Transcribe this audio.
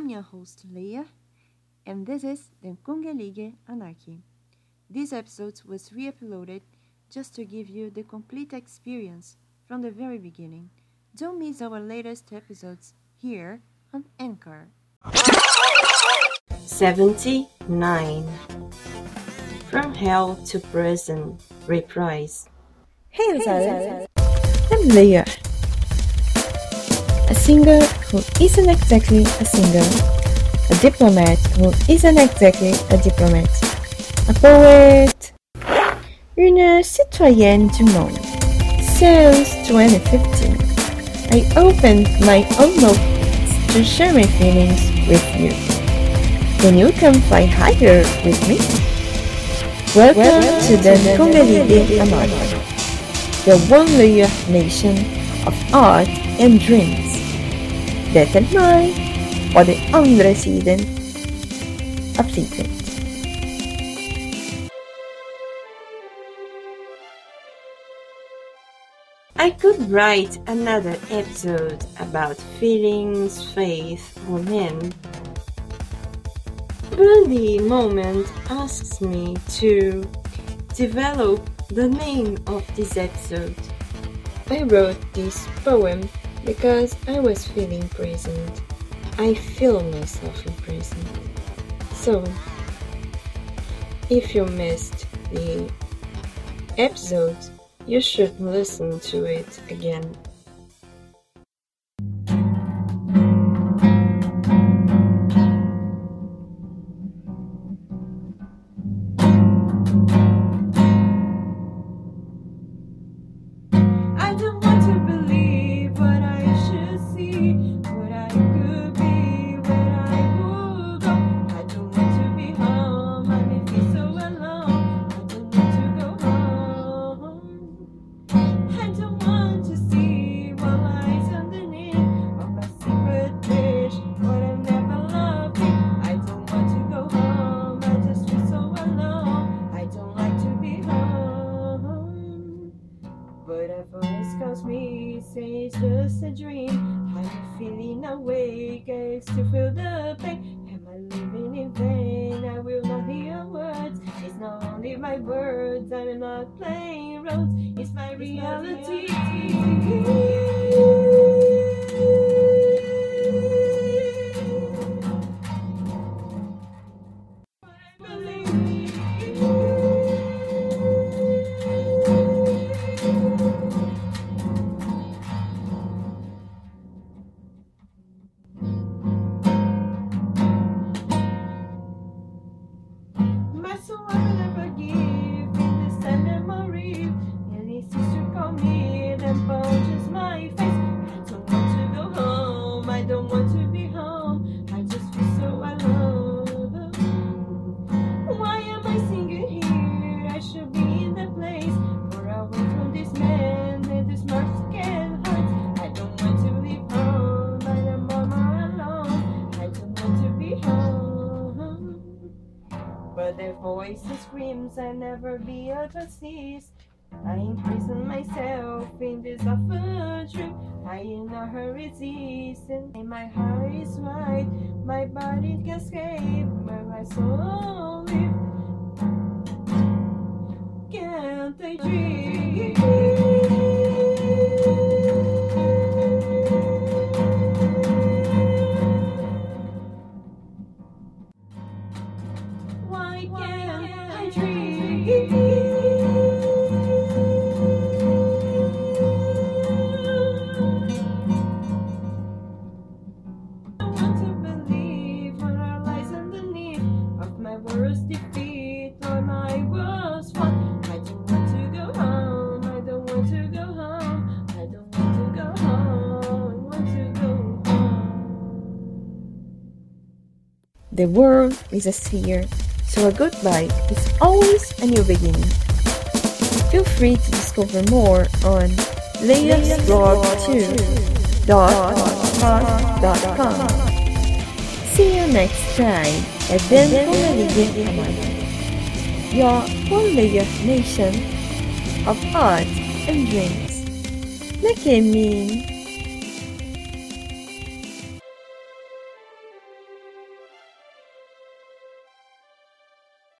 I'm your host Leah, and this is Den Kungelige Anarchy. This episode was re uploaded just to give you the complete experience from the very beginning. Don't miss our latest episodes here on Anchor. 79 From Hell to Prison Reprise Hey, Zara. I'm Leah. A singer who isn't exactly a singer. A diplomat who isn't exactly a diplomat. A poet. Une citoyenne du monde. Since 2015, I opened my own notebooks to share my feelings with you. Can you come fly higher with me? Welcome, to the Kungalide Amara the one layer nation of art and dreams. Det är mig och den andra sidan av livet. I could write another episode about feelings, faith, or men. But the moment asks me to develop the name of this episode. I wrote this poem because I was feeling present. I feel myself in prison. So, if you missed the episode, you should listen to it again. Say it's just a dream. I'm feeling awake, I still feel the pain. Am I living in vain? I will not hear words. It's not only my words, I'm not playing roads. It's my reality. Voices screams I never be a justice. I imprison myself in this awful truth. I not her resistance. And my heart is wide, my body can escape, where my soul defeat or my worst fall. I don't want to go home. I don't want to go home. I don't want to go home. I want to go home. The world is a sphere, so a goodbye is always a new beginning. Feel free to discover more on layasblog2.com. See you next time at Den Comelige Amanda, your layer nation of art and dreams. Look at me.